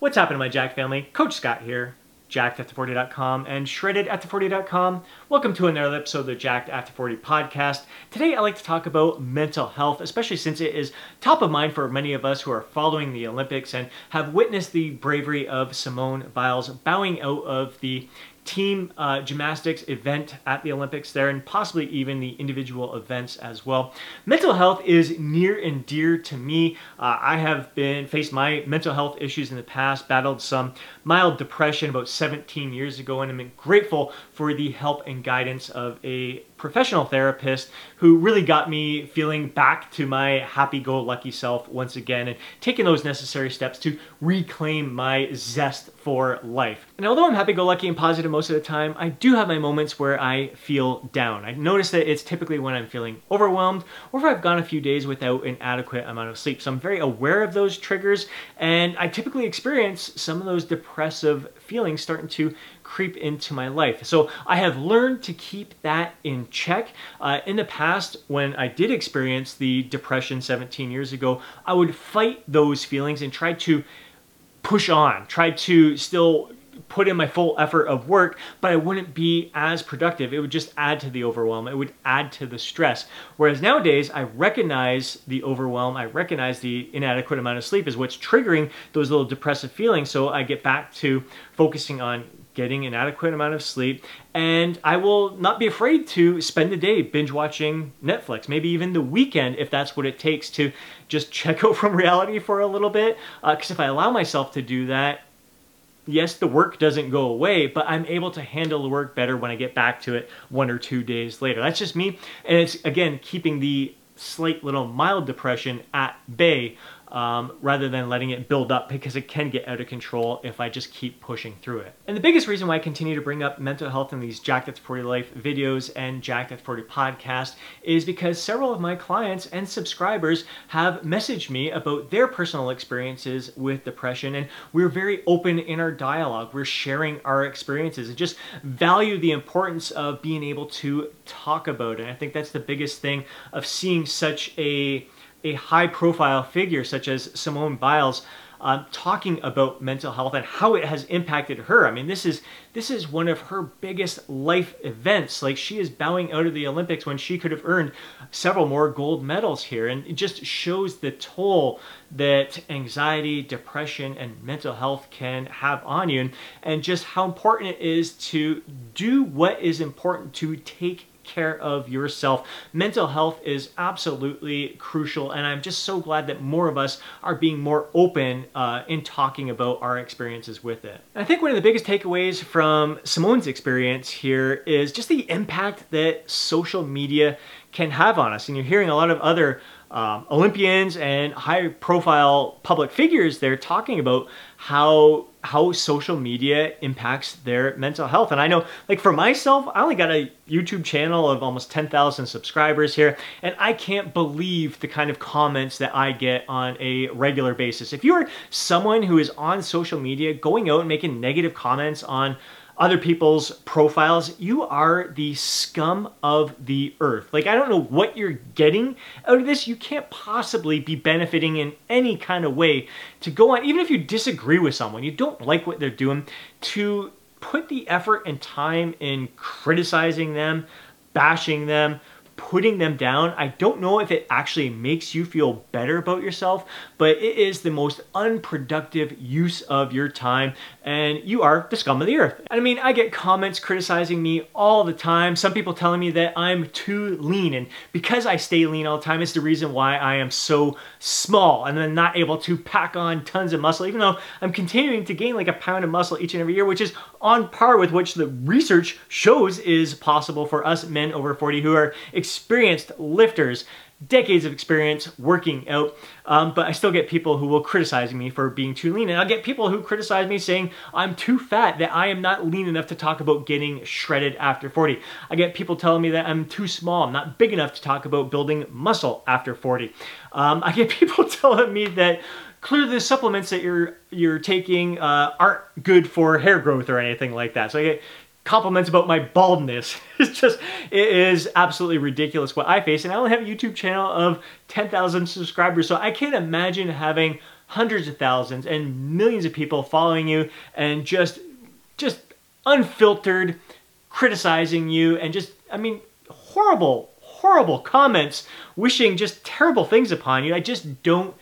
What's happening, my Jack family? Coach Scott here, jackedafter40.com and shreddedafter40.com. Welcome to another episode of the Jacked After 40 podcast. Today, I'd like to talk about mental health, especially since it is top of mind for many of us who are following the Olympics and have witnessed the bravery of Simone Biles bowing out of the team uh, gymnastics event at the Olympics there and possibly even the individual events as well. Mental health is near and dear to me. Uh, I have been faced my mental health issues in the past, battled some mild depression about 17 years ago and I'm grateful for the help and guidance of a professional therapist who really got me feeling back to my happy-go-lucky self once again and taking those necessary steps to reclaim my zest for life. And although I'm happy-go-lucky and positive most of the time, I do have my moments where I feel down. I notice that it's typically when I'm feeling overwhelmed or if I've gone a few days without an adequate amount of sleep. So I'm very aware of those triggers and I typically experience some of those depressive feelings starting to creep into my life. So I have learned to keep that in check. Uh, in the past, when I did experience the depression 17 years ago, I would fight those feelings and try to push on, try to still put in my full effort of work, but I wouldn't be as productive. It would just add to the overwhelm. It would add to the stress. Whereas nowadays, I recognize the overwhelm. I recognize the inadequate amount of sleep is what's triggering those little depressive feelings. So I get back to focusing on getting an adequate amount of sleep, and I will not be afraid to spend the day binge watching Netflix, maybe even the weekend if that's what it takes to just check out from reality for a little bit. Because uh, if I allow myself to do that, yes, the work doesn't go away, but I'm able to handle the work better when I get back to it one or two days later. That's just me, and it's again keeping the slight little mild depression at bay um, rather than letting it build up because it can get out of control if I just keep pushing through it. And the biggest reason why I continue to bring up mental health in these Jacked After 40 Life videos and Jacked After 40 podcast is because several of my clients and subscribers have messaged me about their personal experiences with depression and we're very open in our dialogue. We're sharing our experiences and just value the importance of being able to talk about it. And I think that's the biggest thing of seeing such a a high profile figure such as Simone Biles uh, talking about mental health and how it has impacted her. I mean, this is this is one of her biggest life events. Like she is bowing out of the Olympics when she could have earned several more gold medals here, and it just shows the toll that anxiety, depression, and mental health can have on you, and, and just how important it is to do what is important to take care of yourself. Mental health is absolutely crucial, and I'm just so glad that more of us are being more open uh, in talking about our experiences with it. And I think one of the biggest takeaways from Simone's experience here is just the impact that social media can have on us. And you're hearing a lot of other um, Olympians and high profile public figures there talking about how how social media impacts their mental health. And I know like for myself, I only got a YouTube channel of almost 10,000 subscribers here and I can't believe the kind of comments that I get on a regular basis. If you're someone who is on social media going out and making negative comments on other people's profiles, you are the scum of the earth. Like, I don't know what you're getting out of this. You can't possibly be benefiting in any kind of way to go on, even if you disagree with someone, you don't like what they're doing, to put the effort and time in criticizing them, bashing them, putting them down. I don't know if it actually makes you feel better about yourself, but it is the most unproductive use of your time and you are the scum of the earth. I mean, I get comments criticizing me all the time. Some people telling me that I'm too lean and because I stay lean all the time, is the reason why I am so small and then not able to pack on tons of muscle, even though I'm continuing to gain like a pound of muscle each and every year, which is on par with which the research shows is possible for us men over 40 who are experienced lifters, decades of experience working out, um, but I still get people who will criticize me for being too lean. And I'll get people who criticize me saying I'm too fat, that I am not lean enough to talk about getting shredded after 40. I get people telling me that I'm too small, I'm not big enough to talk about building muscle after 40. Um, I get people telling me that clearly the supplements that you're you're taking uh, aren't good for hair growth or anything like that. So I get compliments about my baldness. it's just, it is absolutely ridiculous what I face. And I only have a YouTube channel of 10,000 subscribers. So I can't imagine having hundreds of thousands and millions of people following you and just just unfiltered criticizing you and just I mean horrible horrible comments wishing just terrible things upon you. I just don't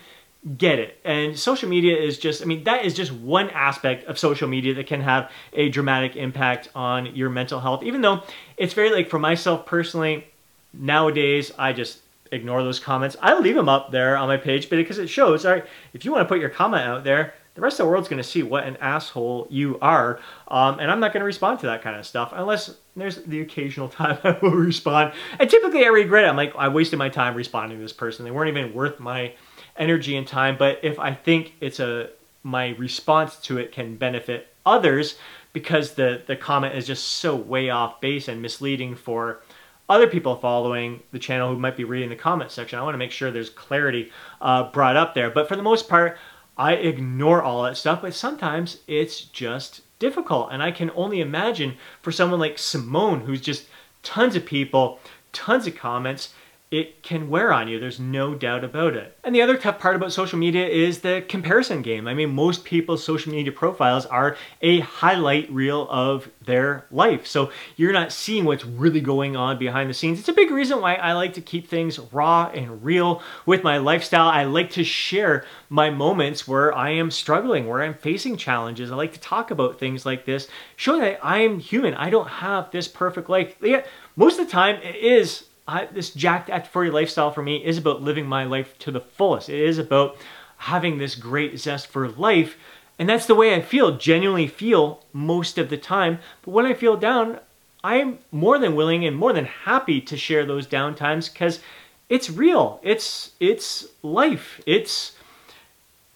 get it. And social media is just, I mean, that is just one aspect of social media that can have a dramatic impact on your mental health. Even though it's very like for myself personally, nowadays I just ignore those comments. I leave them up there on my page, because it shows, all right, if you want to put your comment out there, the rest of the world's going to see what an asshole you are. Um, and I'm not going to respond to that kind of stuff unless there's the occasional time I will respond. And typically I regret it. I'm like, I wasted my time responding to this person. They weren't even worth my energy and time. But if I think it's a, my response to it can benefit others because the, the comment is just so way off base and misleading for other people following the channel who might be reading the comment section. I want to make sure there's clarity uh, brought up there. But for the most part, I ignore all that stuff, but sometimes it's just difficult. And I can only imagine for someone like Simone, who's just tons of people, tons of comments, it can wear on you. There's no doubt about it. And the other tough part about social media is the comparison game. I mean, most people's social media profiles are a highlight reel of their life. So you're not seeing what's really going on behind the scenes. It's a big reason why I like to keep things raw and real with my lifestyle. I like to share my moments where I am struggling, where I'm facing challenges. I like to talk about things like this, showing that I am human. I don't have this perfect life. Yeah, most of the time it is I, this jacked at 40 lifestyle for me is about living my life to the fullest. It is about having this great zest for life. And that's the way I feel, genuinely feel most of the time. But when I feel down, I'm more than willing and more than happy to share those down times because it's real. It's it's life. It's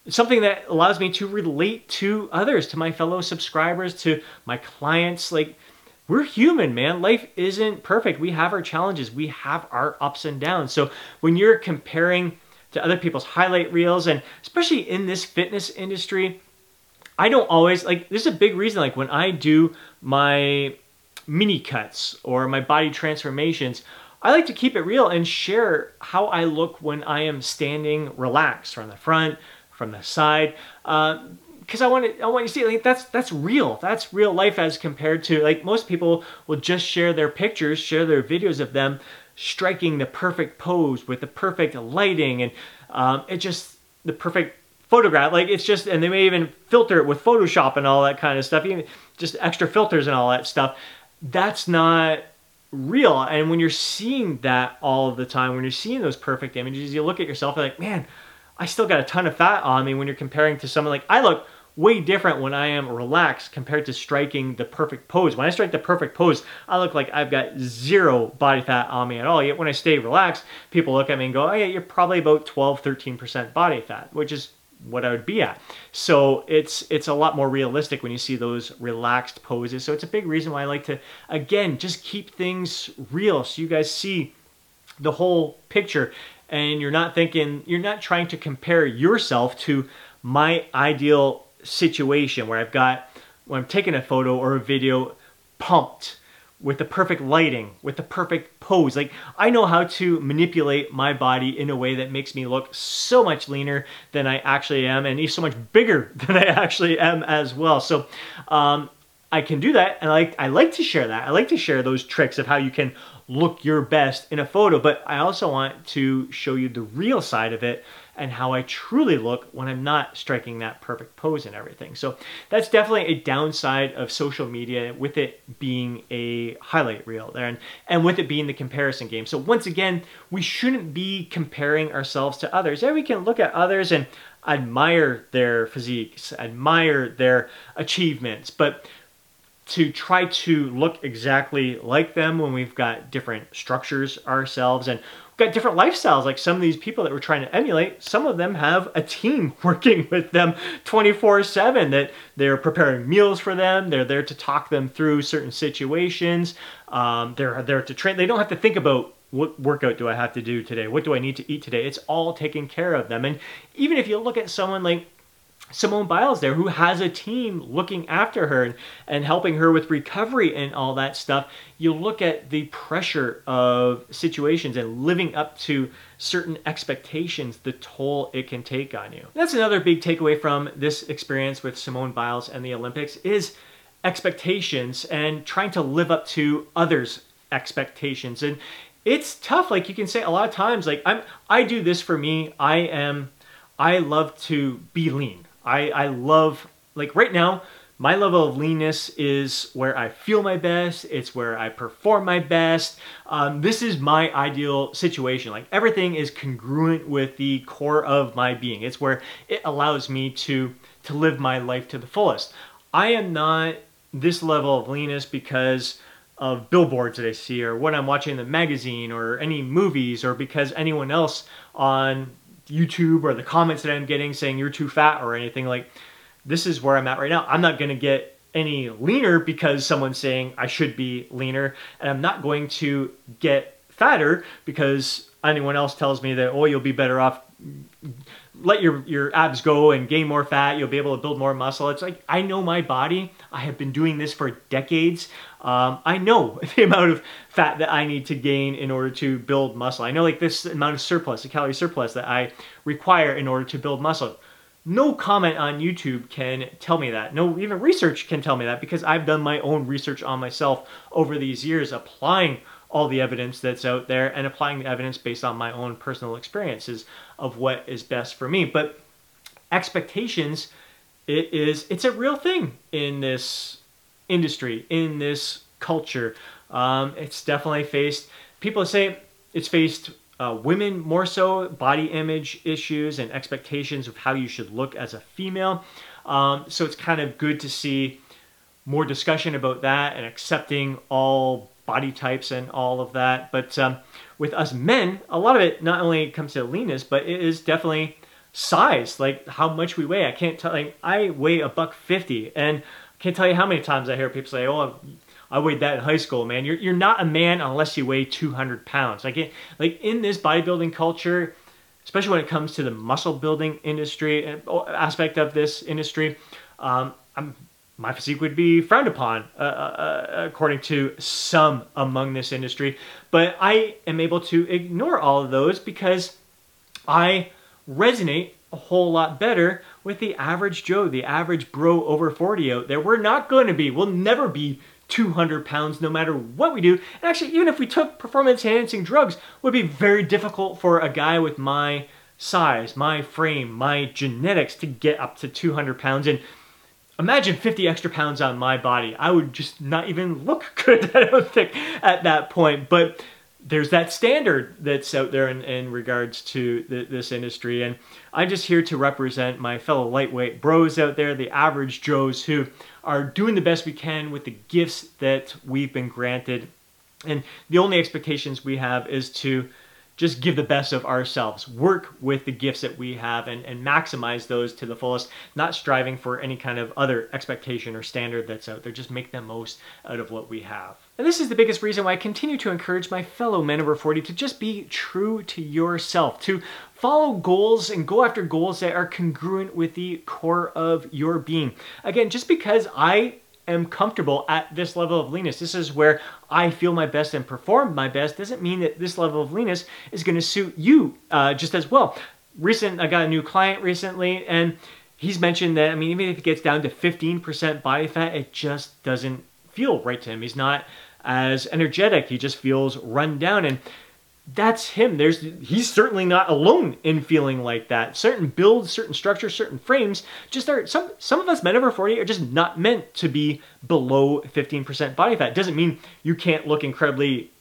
something that allows me to relate to others, to my fellow subscribers, to my clients. Like we're human, man. Life isn't perfect. We have our challenges. We have our ups and downs. So when you're comparing to other people's highlight reels, and especially in this fitness industry, I don't always like. This is a big reason. Like when I do my mini cuts or my body transformations, I like to keep it real and share how I look when I am standing relaxed from the front, from the side. Uh, because I want to, I want you to see like that's that's real. That's real life as compared to like most people will just share their pictures, share their videos of them striking the perfect pose with the perfect lighting and um, it just the perfect photograph. Like it's just, and they may even filter it with Photoshop and all that kind of stuff, even just extra filters and all that stuff. That's not real. And when you're seeing that all of the time, when you're seeing those perfect images, you look at yourself and like, man, I still got a ton of fat on me when you're comparing to someone like I look way different when I am relaxed compared to striking the perfect pose. When I strike the perfect pose, I look like I've got zero body fat on me at all. Yet when I stay relaxed, people look at me and go, oh yeah, you're probably about 12, 13% body fat, which is what I would be at. So it's it's a lot more realistic when you see those relaxed poses. So it's a big reason why I like to, again, just keep things real so you guys see the whole picture and you're not thinking, you're not trying to compare yourself to my ideal situation where I've got, when I'm taking a photo or a video pumped with the perfect lighting, with the perfect pose. Like, I know how to manipulate my body in a way that makes me look so much leaner than I actually am and so much bigger than I actually am as well. So, um, I can do that and I like, I like to share that. I like to share those tricks of how you can look your best in a photo, but I also want to show you the real side of it and how I truly look when I'm not striking that perfect pose and everything. So that's definitely a downside of social media with it being a highlight reel there and, and with it being the comparison game. So once again, we shouldn't be comparing ourselves to others. Yeah, we can look at others and admire their physiques, admire their achievements, but to try to look exactly like them when we've got different structures ourselves and we've got different lifestyles like some of these people that we're trying to emulate some of them have a team working with them 24 7 that they're preparing meals for them they're there to talk them through certain situations um, they're there to train they don't have to think about what workout do i have to do today? What do i need to eat today? It's all taken care of them. And even if you look at someone like Simone Biles there, who has a team looking after her and, and helping her with recovery and all that stuff. You look at the pressure of situations and living up to certain expectations, the toll it can take on you. That's another big takeaway from this experience with Simone Biles and the Olympics is expectations and trying to live up to others' expectations. And it's tough. Like you can say a lot of times, like I'm I do this for me. I am I love to be lean. I, I love, like right now, my level of leanness is where I feel my best. It's where I perform my best. Um, this is my ideal situation. Like everything is congruent with the core of my being. It's where it allows me to to live my life to the fullest. I am not this level of leanness because of billboards that I see or what I'm watching in the magazine or any movies or because anyone else on YouTube or the comments that I'm getting saying you're too fat or anything like this is where I'm at right now. I'm not going to get any leaner because someone's saying I should be leaner and I'm not going to get fatter because anyone else tells me that oh you'll be better off let your your abs go and gain more fat you'll be able to build more muscle. It's like i know my body. I have been doing this for decades. Um, i know the amount of fat that i need to gain in order to build muscle. I know like this amount of surplus the calorie surplus that i require in order to build muscle. No comment on youtube can tell me that. No even research can tell me that because i've done my own research on myself over these years applying all the evidence that's out there and applying the evidence based on my own personal experiences of what is best for me. But expectations, it is it's a real thing in this industry, in this culture. Um, it's definitely faced. People say it's faced uh, women more so, body image issues and expectations of how you should look as a female. Um, so it's kind of good to see more discussion about that and accepting all body types and all of that. But um, with us men, a lot of it not only comes to leanness, but it is definitely size, like how much we weigh. I can't tell, like I weigh a buck 50 and I can't tell you how many times I hear people say, oh, I weighed that in high school, man. You're, you're not a man unless you weigh 200 pounds. Like, it, like in this bodybuilding culture, especially when it comes to the muscle building industry uh, aspect of this industry, um, I'm my physique would be frowned upon, uh, uh, uh, according to some among this industry. But I am able to ignore all of those because I resonate a whole lot better with the average Joe, the average bro over 40 out there. We're not going to be, we'll never be 200 pounds no matter what we do. And actually, even if we took performance enhancing drugs, would be very difficult for a guy with my size, my frame, my genetics to get up to 200 pounds. And imagine 50 extra pounds on my body. I would just not even look good, I don't think, at that point. But there's that standard that's out there in, in regards to this industry. And I'm just here to represent my fellow lightweight bros out there, the average Joes who are doing the best we can with the gifts that we've been granted. And the only expectations we have is to just give the best of ourselves, work with the gifts that we have and, and maximize those to the fullest, not striving for any kind of other expectation or standard that's out there. Just make the most out of what we have. And this is the biggest reason why I continue to encourage my fellow men over 40 to just be true to yourself, to follow goals and go after goals that are congruent with the core of your being. Again, just because I am comfortable at this level of leanness. This is where I feel my best and perform my best. Doesn't mean that this level of leanness is going to suit you uh, just as well. Recent, I got a new client recently, and he's mentioned that I mean, even if it gets down to 15% body fat, it just doesn't feel right to him. He's not as energetic. He just feels run down, and that's him. There's he's certainly not alone in feeling like that. Certain builds, certain structures, certain frames just are some some of us men over 40 are just not meant to be below 15% body fat. Doesn't mean you can't look incredibly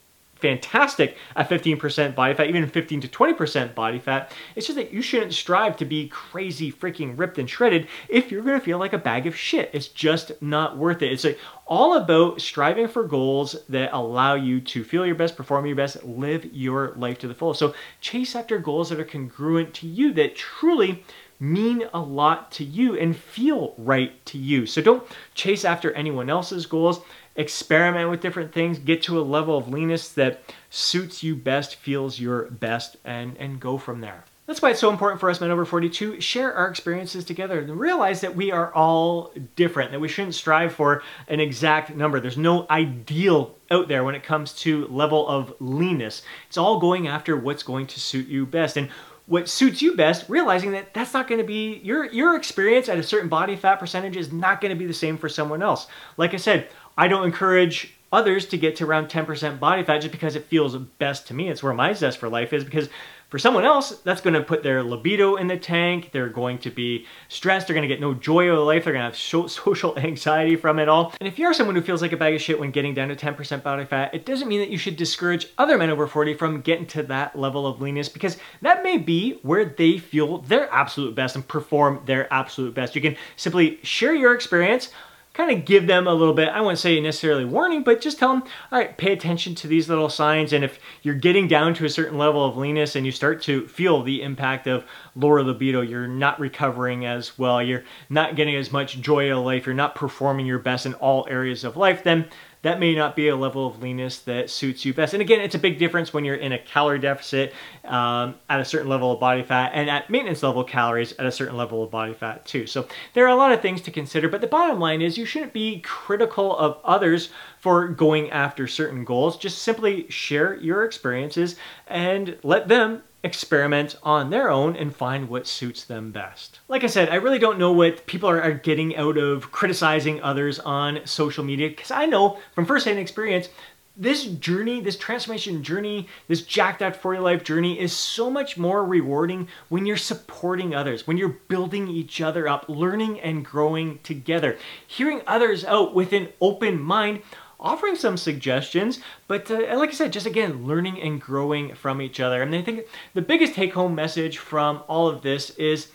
fantastic at 15% body fat, even 15 to 20% body fat. It's just that you shouldn't strive to be crazy freaking ripped and shredded if you're gonna feel like a bag of shit. It's just not worth it. It's like all about striving for goals that allow you to feel your best, perform your best, live your life to the fullest. So chase after goals that are congruent to you, that truly mean a lot to you and feel right to you. So don't chase after anyone else's goals experiment with different things, get to a level of leanness that suits you best, feels your best, and, and go from there. That's why it's so important for us men over 42 to share our experiences together and realize that we are all different, that we shouldn't strive for an exact number. There's no ideal out there when it comes to level of leanness. It's all going after what's going to suit you best. And what suits you best, realizing that that's not going to be your your experience at a certain body fat percentage is not going to be the same for someone else. Like I said, I don't encourage others to get to around 10% body fat just because it feels best to me. It's where my zest for life is because for someone else, that's going to put their libido in the tank. They're going to be stressed. They're going to get no joy of life. They're going to have so social anxiety from it all. And if you're someone who feels like a bag of shit when getting down to 10% body fat, it doesn't mean that you should discourage other men over 40 from getting to that level of leanness because that may be where they feel their absolute best and perform their absolute best. You can simply share your experience kind of give them a little bit, I wouldn't say necessarily warning, but just tell them, all right, pay attention to these little signs. And if you're getting down to a certain level of leanness and you start to feel the impact of lower libido, you're not recovering as well, you're not getting as much joy of life, you're not performing your best in all areas of life, then that may not be a level of leanness that suits you best. And again, it's a big difference when you're in a calorie deficit um, at a certain level of body fat and at maintenance level calories at a certain level of body fat too. So there are a lot of things to consider, but the bottom line is you shouldn't be critical of others for going after certain goals. Just simply share your experiences and let them experiment on their own and find what suits them best. Like I said, I really don't know what people are, are getting out of criticizing others on social media because I know from firsthand experience this journey, this transformation journey, this jacked after 40 life journey is so much more rewarding when you're supporting others, when you're building each other up, learning and growing together. Hearing others out with an open mind offering some suggestions, but uh, like I said, just again, learning and growing from each other. And I think the biggest take home message from all of this is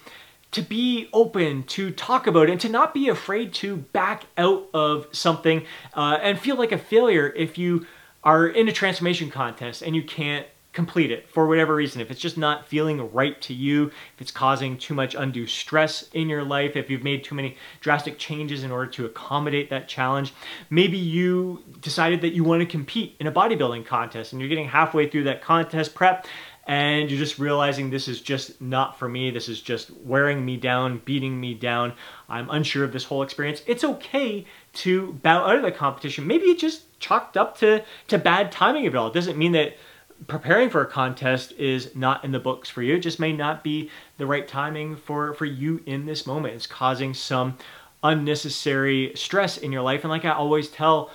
to be open, to talk about it, and to not be afraid to back out of something uh, and feel like a failure if you are in a transformation contest and you can't complete it for whatever reason. If it's just not feeling right to you, if it's causing too much undue stress in your life, if you've made too many drastic changes in order to accommodate that challenge, maybe you decided that you want to compete in a bodybuilding contest and you're getting halfway through that contest prep and you're just realizing this is just not for me. This is just wearing me down, beating me down. I'm unsure of this whole experience. It's okay to bow out of the competition. Maybe it just chalked up to, to bad timing of it all. It doesn't mean that preparing for a contest is not in the books for you. It just may not be the right timing for, for you in this moment. It's causing some unnecessary stress in your life. And like I always tell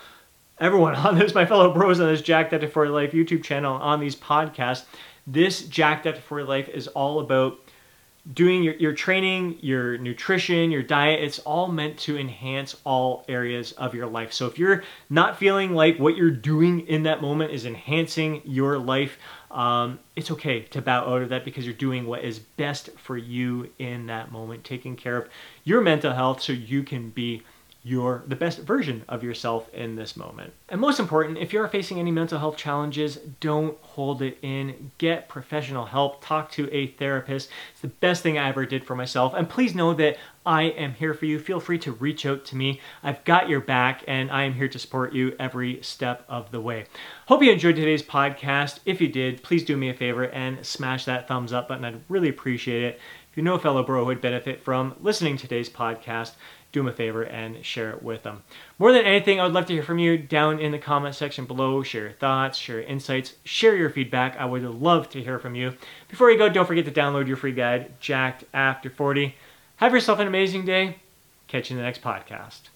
everyone on this, my fellow bros on this Jacked After 40 Life YouTube channel, on these podcasts, this Jacked After 40 Life is all about doing your, your training, your nutrition, your diet, it's all meant to enhance all areas of your life. So if you're not feeling like what you're doing in that moment is enhancing your life, um, it's okay to bow out of that because you're doing what is best for you in that moment, taking care of your mental health so you can be you're the best version of yourself in this moment. And most important, if you're facing any mental health challenges, don't hold it in. Get professional help. Talk to a therapist. It's the best thing I ever did for myself. And please know that I am here for you. Feel free to reach out to me. I've got your back and I am here to support you every step of the way. Hope you enjoyed today's podcast. If you did, please do me a favor and smash that thumbs up button. I'd really appreciate it. If you know a fellow bro who would benefit from listening to today's podcast, do them a favor and share it with them. More than anything, I would love to hear from you down in the comment section below. Share your thoughts, share your insights, share your feedback. I would love to hear from you. Before you go, don't forget to download your free guide, Jacked After 40. Have yourself an amazing day. Catch you in the next podcast.